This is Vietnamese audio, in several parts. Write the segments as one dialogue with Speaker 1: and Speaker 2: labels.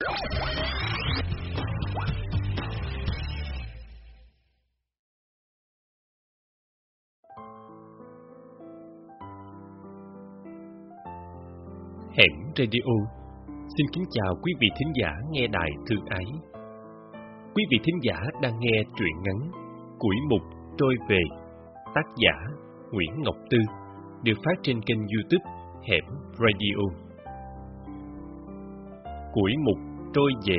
Speaker 1: Hẻm Radio. Xin kính chào quý vị thính giả nghe đài thương ái. Quý vị thính giả đang nghe truyện ngắn Củi mục trôi về, Tác giả Nguyễn Ngọc Tư, Được phát trên kênh youtube Hẻm Radio. Củi mục trôi về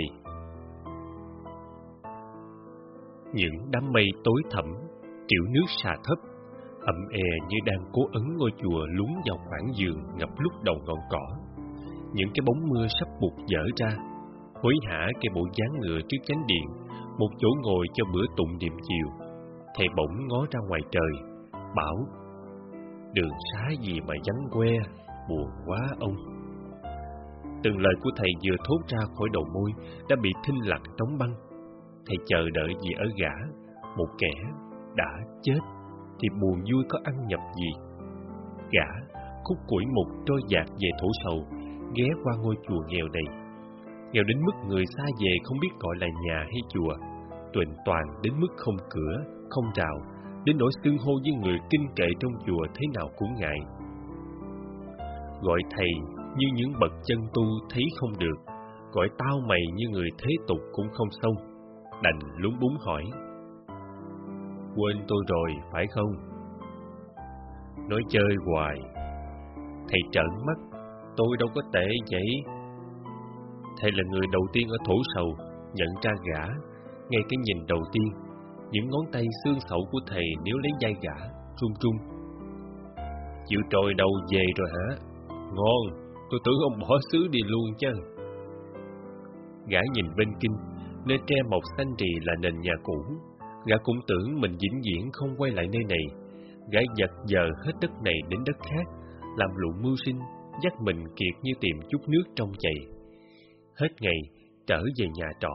Speaker 1: Những đám mây tối thẳm Triệu nước xà thấp ẩm e như đang cố ấn ngôi chùa lún vào khoảng giường ngập lúc đầu ngọn cỏ. Những cái bóng mưa sắp buộc dở ra, hối hả cái bộ dáng ngựa trước chánh điện, một chỗ ngồi cho bữa tụng niệm chiều. Thầy bỗng ngó ra ngoài trời, bảo, đường xá gì mà vắng que, buồn quá ông. Từng lời của thầy vừa thốt ra khỏi đầu môi đã bị thinh lặng đóng băng. Thầy chờ đợi gì ở gã, một kẻ đã chết thì buồn vui có ăn nhập gì. Gã, khúc củi mục trôi dạt về thổ sầu, ghé qua ngôi chùa nghèo này. Nghèo đến mức người xa về không biết gọi là nhà hay chùa, tuần toàn đến mức không cửa, không rào, đến nỗi xưng hô với người kinh kệ trong chùa thế nào cũng ngại. Gọi thầy như những bậc chân tu thấy không được, gọi tao mày như người thế tục cũng không xong, đành lúng búng hỏi. Quên tôi rồi, phải không? Nói chơi hoài. Thầy trợn mắt, tôi đâu có tệ vậy. Thầy là người đầu tiên ở thổ sầu, nhận ra gã, ngay cái nhìn đầu tiên, những ngón tay xương sẩu của thầy nếu lấy dây gã, run run. Chịu trồi đầu về rồi hả? Ngon, tôi tưởng ông bỏ xứ đi luôn chứ. Gã nhìn bên kinh, nơi tre mọc xanh rì là nền nhà cũ, Gã cũng tưởng mình vĩnh viễn không quay lại nơi này. Gã giật giờ hết đất này đến đất khác, làm lụng mưu sinh, dắt mình kiệt như tìm chút nước trong chày. Hết ngày, trở về nhà trọ,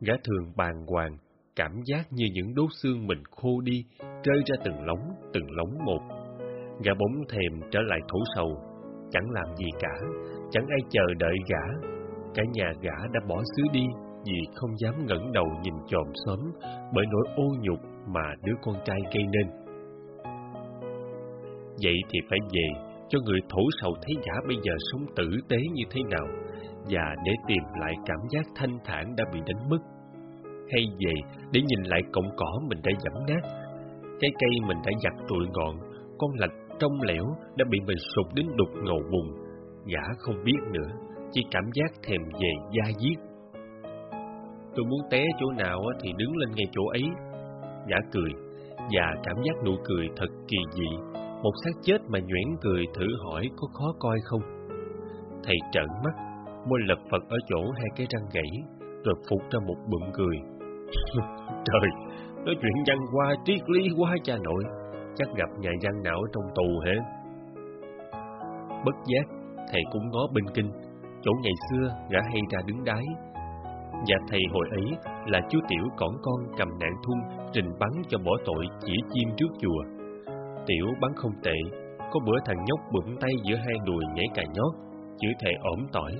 Speaker 1: gã thường bàng hoàng, cảm giác như những đốt xương mình khô đi, rơi ra từng lóng, từng lóng một. Gã bóng thèm trở lại thổ sầu, chẳng làm gì cả, chẳng ai chờ đợi gã. Cả nhà gã đã bỏ xứ đi, vì không dám ngẩng đầu nhìn chòm xóm bởi nỗi ô nhục mà đứa con trai gây nên. Vậy thì phải về cho người thổ sầu thấy gã bây giờ sống tử tế như thế nào và để tìm lại cảm giác thanh thản đã bị đánh mất. Hay về để nhìn lại cọng cỏ mình đã dẫm nát, cái cây mình đã giặt trụi ngọn, con lạch trong lẻo đã bị mình sụp đến đục ngầu bùng. Gã không biết nữa, chỉ cảm giác thèm về da diết Tôi muốn té chỗ nào thì đứng lên ngay chỗ ấy. Gã cười, và cảm giác nụ cười thật kỳ dị. Một xác chết mà nhuyễn cười thử hỏi có khó coi không? Thầy trợn mắt, môi lật phật ở chỗ hai cái răng gãy, rồi phục ra một bụng cười. Trời, nói chuyện văn qua triết lý quá cha nội, chắc gặp nhà văn nào ở trong tù hả? Bất giác, thầy cũng ngó bên kinh, chỗ ngày xưa gã hay ra đứng đái, và thầy hồi ấy là chú Tiểu cõng con cầm nạn thun trình bắn cho bỏ tội chỉ chim trước chùa. Tiểu bắn không tệ, có bữa thằng nhóc bụng tay giữa hai đùi nhảy cà nhót, chữ thầy ổn tỏi.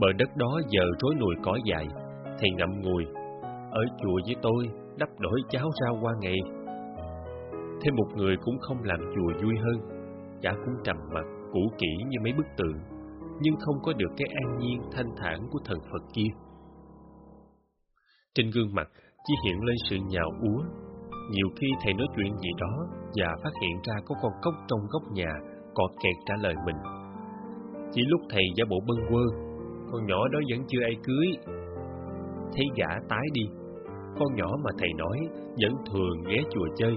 Speaker 1: Bờ đất đó giờ rối nùi cỏ dài, thầy ngậm ngùi. Ở chùa với tôi, đắp đổi cháo ra qua ngày. Thêm một người cũng không làm chùa vui hơn, chả cũng trầm mặt, cũ kỹ như mấy bức tượng, nhưng không có được cái an nhiên thanh thản của thần Phật kia. Trên gương mặt chỉ hiện lên sự nhào úa. Nhiều khi thầy nói chuyện gì đó và phát hiện ra có con cốc trong góc nhà cọt kẹt trả lời mình. Chỉ lúc thầy giả bộ bâng quơ, con nhỏ đó vẫn chưa ai cưới. Thấy gã tái đi, con nhỏ mà thầy nói vẫn thường ghé chùa chơi.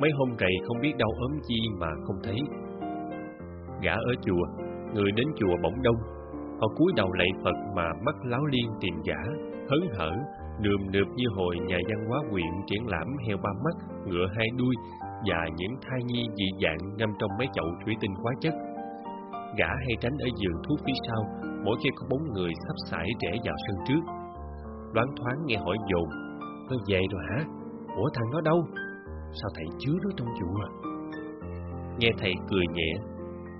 Speaker 1: Mấy hôm cày không biết đau ốm chi mà không thấy. Gã ở chùa, người đến chùa bỗng đông. Họ cúi đầu lạy Phật mà mắt láo liên tìm gã, hớn hở nườm nượp như hồi nhà văn hóa quyện triển lãm heo ba mắt, ngựa hai đuôi và những thai nhi dị dạng ngâm trong mấy chậu thủy tinh hóa chất. Gã hay tránh ở giường thuốc phía sau mỗi khi có bóng người sắp sải trẻ vào sân trước. Đoán thoáng nghe hỏi dồn, nó về rồi hả? Ủa thằng nó đâu? Sao thầy chứa nó trong chùa? Nghe thầy cười nhẹ,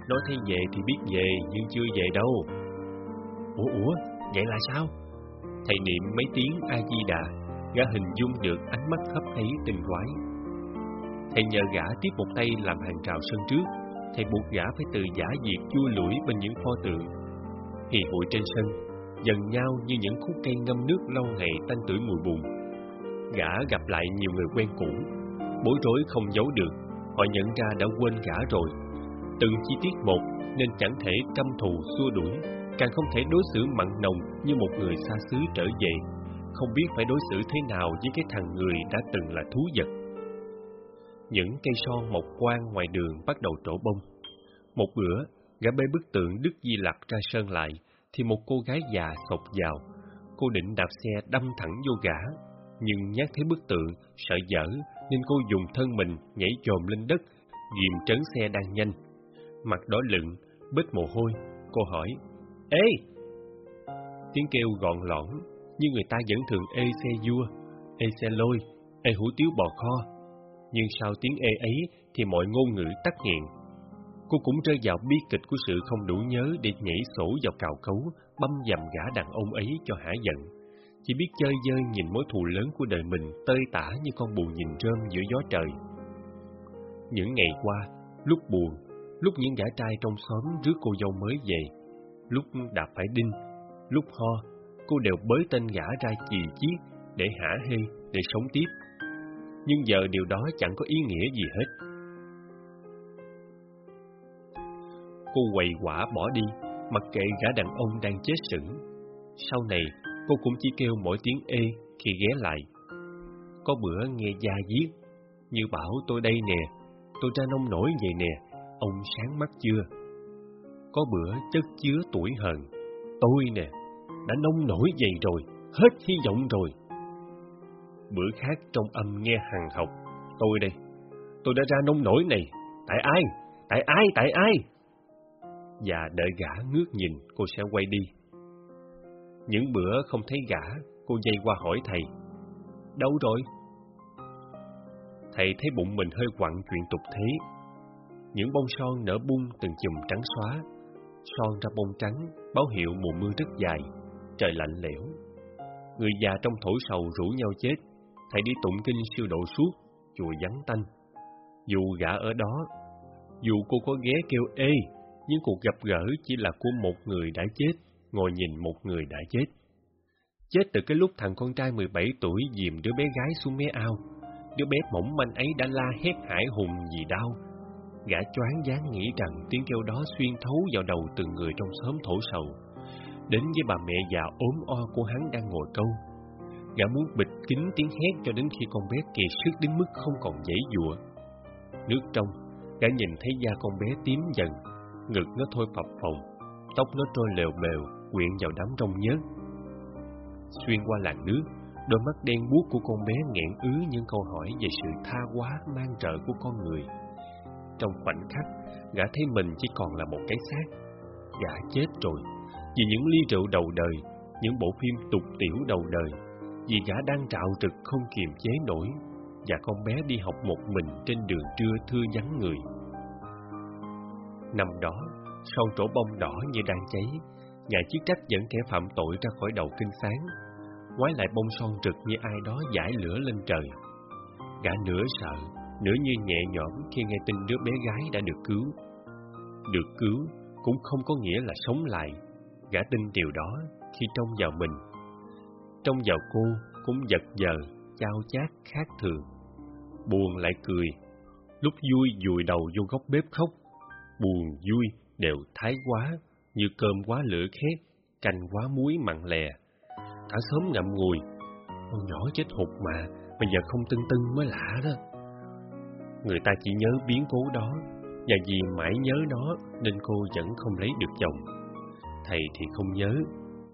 Speaker 1: nói thấy về thì biết về nhưng chưa về đâu. Ủa ủa, vậy là sao? Thầy niệm mấy tiếng A-di-đà, gã hình dung được ánh mắt hấp ấy tình quái. Thầy nhờ gã tiếp một tay làm hàng rào sân trước, thầy buộc gã phải từ giả diệt chua lũi bên những pho tượng. Hì hội trên sân, dần nhau như những khúc cây ngâm nước lâu ngày tanh tuổi mùi bùn. Gã gặp lại nhiều người quen cũ, bối rối không giấu được, họ nhận ra đã quên gã rồi. Từng chi tiết một nên chẳng thể căm thù xua đuổi, càng không thể đối xử mặn nồng như một người xa xứ trở về, không biết phải đối xử thế nào với cái thằng người đã từng là thú vật. Những cây son mọc quang ngoài đường bắt đầu trổ bông. Một bữa, gã bê bức tượng Đức Di Lặc ra sơn lại, thì một cô gái già sộc vào. Cô định đạp xe đâm thẳng vô gã, nhưng nhát thấy bức tượng, sợ dở, nên cô dùng thân mình nhảy chồm lên đất, ghim trấn xe đang nhanh. Mặt đỏ lựng, bết mồ hôi, cô hỏi, Ê! Tiếng kêu gọn lõn, như người ta vẫn thường ê xe vua, ê xe lôi, ê hủ tiếu bò kho. Nhưng sau tiếng ê ấy thì mọi ngôn ngữ tắt nghẹn. Cô cũng rơi vào bi kịch của sự không đủ nhớ để nhảy sổ vào cào cấu, băm dầm gã đàn ông ấy cho hả giận. Chỉ biết chơi dơi nhìn mối thù lớn của đời mình tơi tả như con bù nhìn rơm giữa gió trời. Những ngày qua, lúc buồn, lúc những gã trai trong xóm rước cô dâu mới về, lúc đạp phải đinh, lúc ho, cô đều bới tên gã ra chì chiết để hả hê, để sống tiếp. Nhưng giờ điều đó chẳng có ý nghĩa gì hết. Cô quầy quả bỏ đi, mặc kệ gã đàn ông đang chết sững. Sau này, cô cũng chỉ kêu mỗi tiếng ê khi ghé lại. Có bữa nghe gia giết, như bảo tôi đây nè, tôi ra nông nổi vậy nè, ông sáng mắt chưa? Có bữa chất chứa tuổi hờn, tôi nè, đã nông nổi vậy rồi, hết hy vọng rồi. Bữa khác trong âm nghe hằng học, tôi đây, tôi đã ra nông nổi này, tại ai, tại ai, tại ai? Và đợi gã ngước nhìn, cô sẽ quay đi. Những bữa không thấy gã, cô dây qua hỏi thầy, đâu rồi? Thầy thấy bụng mình hơi quặn chuyện tục thế. Những bông son nở bung từng chùm trắng xóa, son ra bông trắng, báo hiệu mùa mưa rất dài, trời lạnh lẽo. Người già trong thổi sầu rủ nhau chết, thầy đi tụng kinh siêu độ suốt, chùa vắng tanh. Dù gã ở đó, dù cô có ghé kêu ê, nhưng cuộc gặp gỡ chỉ là của một người đã chết, ngồi nhìn một người đã chết. Chết từ cái lúc thằng con trai 17 tuổi dìm đứa bé gái xuống mé ao, đứa bé mỏng manh ấy đã la hét hải hùng vì đau. Gã choáng dáng nghĩ rằng tiếng kêu đó xuyên thấu vào đầu từng người trong xóm thổ sầu. Đến với bà mẹ già ốm o của hắn đang ngồi câu. Gã muốn bịt kín tiếng hét cho đến khi con bé kiệt sức đến mức không còn dãy dụa. Nước trong, gã nhìn thấy da con bé tím dần, ngực nó thôi phập phồng, tóc nó trôi lều bèo, quyện vào đám rong nhớt. Xuyên qua làn nước, đôi mắt đen buốt của con bé nghẹn ứ những câu hỏi về sự tha hóa mang trợ của con người. Trong khoảnh khắc, gã thấy mình chỉ còn là một cái xác. Gã chết rồi, vì những ly rượu đầu đời, những bộ phim tục tiểu đầu đời, vì gã đang trạo trực không kiềm chế nổi, và con bé đi học một mình trên đường trưa thưa vắng người. Năm đó, son trổ bông đỏ như đang cháy, nhà chức trách dẫn kẻ phạm tội ra khỏi đầu kinh sáng, ngoái lại bông son trực như ai đó giải lửa lên trời. Gã nửa sợ, nửa như nhẹ nhõm khi nghe tin đứa bé gái đã được cứu. Được cứu cũng không có nghĩa là sống lại, gã tin điều đó khi trông vào mình. Trông vào cô cũng giật giờ, trao chát khác thường. Buồn lại cười, lúc vui dùi đầu vô góc bếp khóc, buồn vui đều thái quá, như cơm quá lửa khét, canh quá muối mặn lè. Cả sớm ngậm ngùi, con nhỏ chết hụt mà, bây giờ không tưng tưng mới lạ đó. Người ta chỉ nhớ biến cố đó, và vì mãi nhớ nó nên cô vẫn không lấy được chồng. Thầy thì không nhớ,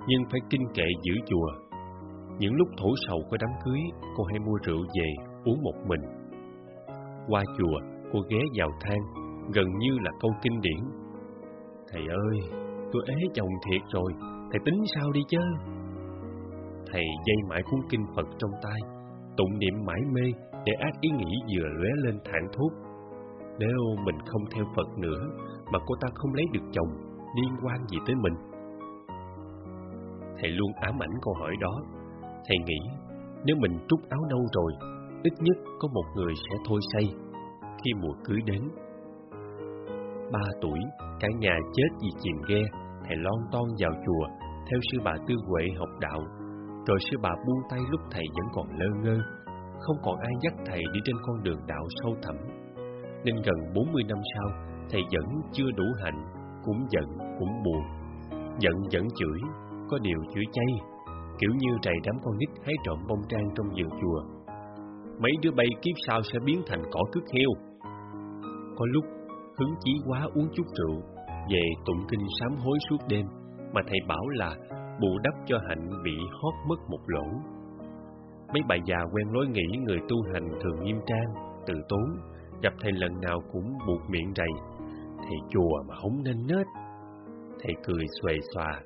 Speaker 1: nhưng phải kinh kệ giữ chùa. Những lúc thổ sầu có đám cưới, cô hay mua rượu về, uống một mình. Qua chùa, cô ghé vào thang, gần như là câu kinh điển. Thầy ơi, tôi ế chồng thiệt rồi, thầy tính sao đi chứ? Thầy dây mãi cuốn kinh Phật trong tay, tụng niệm mãi mê để ác ý nghĩ vừa lóe lên thản thốt. Nếu mình không theo Phật nữa, mà cô ta không lấy được chồng, liên quan gì tới mình? Thầy luôn ám ảnh câu hỏi đó. Thầy nghĩ, nếu mình trút áo nâu rồi, ít nhất có một người sẽ thôi say khi mùa cưới đến. Ba tuổi, cả nhà chết vì chìm ghe, thầy lon ton vào chùa, theo sư bà Tư Huệ học đạo. Rồi sư bà buông tay lúc thầy vẫn còn lơ ngơ, không còn ai dắt thầy đi trên con đường đạo sâu thẳm. Nên gần 40 năm sau, thầy vẫn chưa đủ hạnh, cũng giận, cũng buồn. Giận vẫn chửi, có điều chửi chay, kiểu như trầy đám con nít hái trộm bông trang trong vườn chùa. Mấy đứa bay kiếp sau sẽ biến thành cỏ cước heo. Có lúc hứng chí quá uống chút rượu, về tụng kinh sám hối suốt đêm, mà thầy bảo là bù đắp cho hạnh bị hót mất một lỗ. Mấy bà già quen lối nghĩ người tu hành thường nghiêm trang, từ tốn, gặp thầy lần nào cũng buộc miệng rầy. Thầy chùa mà không nên nết. Thầy cười xuề xòa,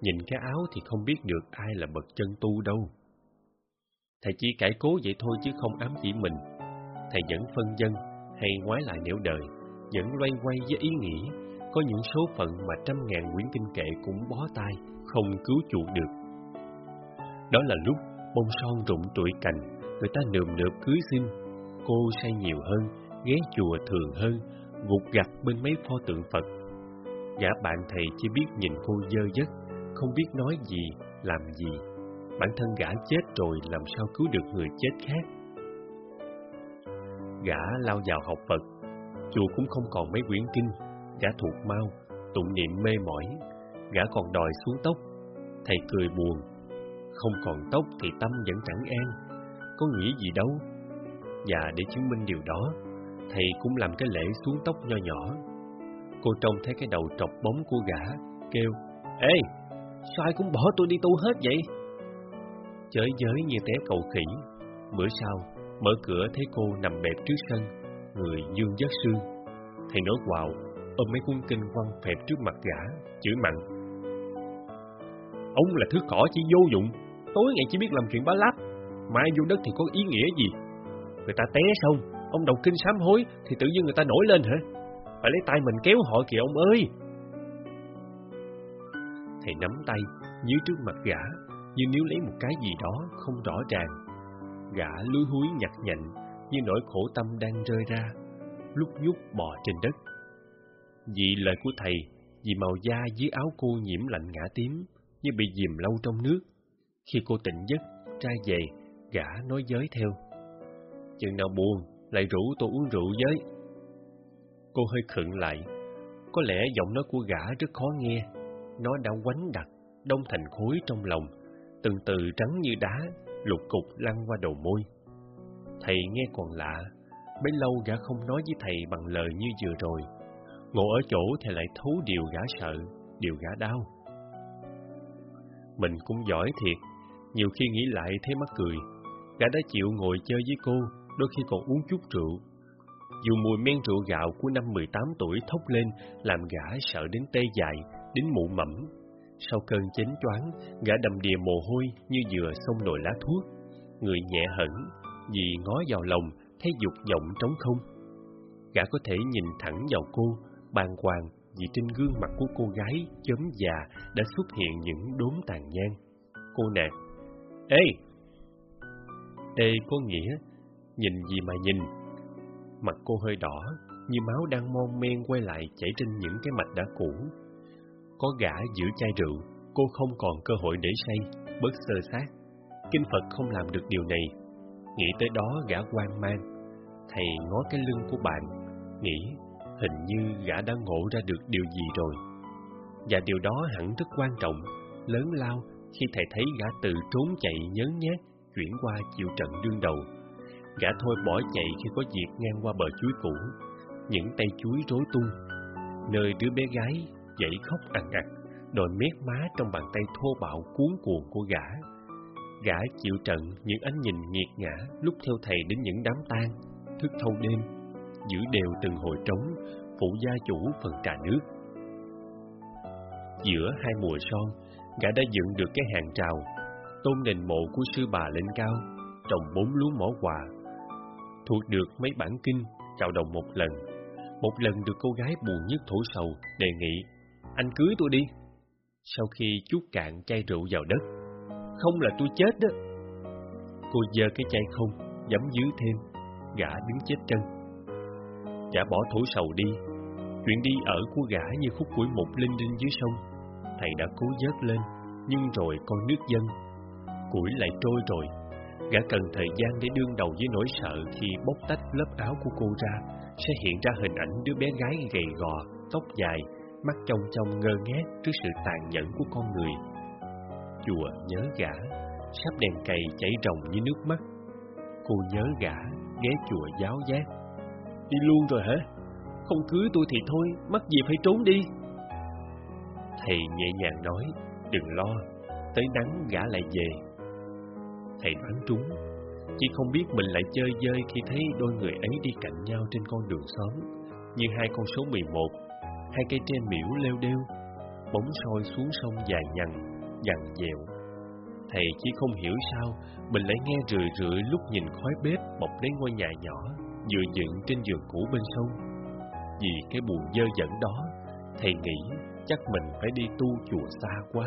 Speaker 1: nhìn cái áo thì không biết được ai là bậc chân tu đâu. Thầy chỉ cải cố vậy thôi chứ không ám chỉ mình. Thầy vẫn phân dân, hay ngoái lại nẻo đời, vẫn loay quay với ý nghĩ, có những số phận mà trăm ngàn quyển kinh kệ cũng bó tay, không cứu chuộc được. Đó là lúc bông son rụng tuổi cành, người ta nườm nượp cưới xin. Cô say nhiều hơn, ghé chùa thường hơn, gục gặt bên mấy pho tượng Phật. Gã bạn thầy chỉ biết nhìn cô dơ dất, không biết nói gì, làm gì. Bản thân gã chết rồi làm sao cứu được người chết khác. Gã lao vào học Phật, chùa cũng không còn mấy quyển kinh, gã thuộc mau, tụng niệm mê mỏi, gã còn đòi xuống tóc. Thầy cười buồn, không còn tóc thì tâm vẫn chẳng an, có nghĩ gì đâu. Và để chứng minh điều đó, thầy cũng làm cái lễ xuống tóc nho nhỏ. Cô trông thấy cái đầu trọc bóng của gã, kêu, Ê, sao ai cũng bỏ tôi đi tu hết vậy? Chới giới như té cầu khỉ. Bữa sau, mở cửa thấy cô nằm bẹp trước sân, người dương giác sư, Thầy nói quào, ôm mấy cuốn kinh quăng phẹp trước mặt gã, chửi mặn. Ông là thứ cỏ chỉ vô dụng, tối ngày chỉ biết làm chuyện bá láp, mai vô đất thì có ý nghĩa gì? Người ta té xong, ông đầu kinh sám hối thì tự nhiên người ta nổi lên hả? Phải lấy tay mình kéo họ kìa ông ơi! Thầy nắm tay, nhíu trước mặt gã, như nếu lấy một cái gì đó không rõ ràng. Gã lúi húi nhặt nhạnh, như nỗi khổ tâm đang rơi ra, lúc nhúc bò trên đất. Vì lời của thầy, vì màu da dưới áo cô nhiễm lạnh ngã tím, như bị dìm lâu trong nước. Khi cô tỉnh giấc, trai về, gã nói giới theo. Chừng nào buồn, lại rủ tôi uống rượu với. Cô hơi khựng lại. Có lẽ giọng nói của gã rất khó nghe. Nó đã quánh đặc, đông thành khối trong lòng, từng từ trắng như đá, lục cục lăn qua đầu môi. Thầy nghe còn lạ, bấy lâu gã không nói với thầy bằng lời như vừa rồi. Ngồi ở chỗ thầy lại thấu điều gã sợ, điều gã đau. Mình cũng giỏi thiệt, nhiều khi nghĩ lại thấy mắc cười. Gã đã chịu ngồi chơi với cô, đôi khi còn uống chút rượu. Dù mùi men rượu gạo của năm 18 tuổi thốc lên làm gã sợ đến tê dại, đến mụ mẫm. Sau cơn chến choáng, gã đầm đìa mồ hôi như vừa xông nồi lá thuốc. Người nhẹ hẳn, vì ngó vào lòng, thấy dục vọng trống không. Gã có thể nhìn thẳng vào cô, bàn hoàng vì trên gương mặt của cô gái chấm già đã xuất hiện những đốm tàn nhang. Cô nạt, Ê! Ê có nghĩa, nhìn gì mà nhìn? Mặt cô hơi đỏ, như máu đang mon men quay lại chảy trên những cái mạch đã cũ. Có gã giữ chai rượu, cô không còn cơ hội để say, bớt sơ sát. Kinh Phật không làm được điều này. Nghĩ tới đó gã quan mang. Thầy ngó cái lưng của bạn, nghĩ hình như gã đã ngộ ra được điều gì rồi. Và điều đó hẳn rất quan trọng, lớn lao khi thầy thấy gã tự trốn chạy nhớ nhát, chuyển qua chịu trận đương đầu. Gã thôi bỏ chạy khi có việc ngang qua bờ chuối cũ, những tay chuối rối tung, nơi đứa bé gái dậy khóc ằn ặt, đòi mét má trong bàn tay thô bạo cuốn cuồng của gã. Gã chịu trận những ánh nhìn nghiệt ngã lúc theo thầy đến những đám tang, thức thâu đêm, giữ đều từng hồi trống, phụ gia chủ phần trà nước. Giữa hai mùa son, gã đã dựng được cái hàng trào, tôn nền mộ của sư bà lên cao, trồng bốn lúa mỏ quà. Thuộc được mấy bản kinh, chào đồng một lần. Một lần được cô gái buồn nhất thổ sầu, đề nghị, anh cưới tôi đi. sau khi chút cạn chai rượu vào đất. Không là tôi chết đó. Cô giơ cái chai không, dẫm dứ thêm, gã đứng chết chân. Gã bỏ thủ sầu đi, chuyện đi ở của gã như khúc củi một linh đinh dưới sông. Thầy đã cố vớt lên, nhưng rồi con nước dân. Củi lại trôi rồi. Gã cần thời gian để đương đầu với nỗi sợ khi bóc tách lớp áo của cô ra, sẽ hiện ra hình ảnh đứa bé gái gầy gò, tóc dài, mắt trong trong ngơ ngác trước sự tàn nhẫn của con người. Chùa nhớ gã, sắp đèn cày chảy ròng như nước mắt. Cô nhớ gã, ghé chùa giáo giác. Đi luôn rồi hả? Không cưới tôi thì thôi, mắc gì phải trốn đi. Thầy nhẹ nhàng nói, đừng lo, tới nắng gã lại về. Thầy đoán trúng, chỉ không biết mình lại chơi dơi khi thấy đôi người ấy đi cạnh nhau trên con đường xóm, như hai con số 11 hai cây tre miễu leo đeo, bóng soi xuống sông dài nhằn, dằn dẹo. Thầy chỉ không hiểu sao mình lại nghe rười rượi lúc nhìn khói bếp bọc lấy ngôi nhà nhỏ dựa dựng trên giường cũ bên sông. Vì cái buồn dơ dẫn đó, thầy nghĩ chắc mình phải đi tu chùa xa quá.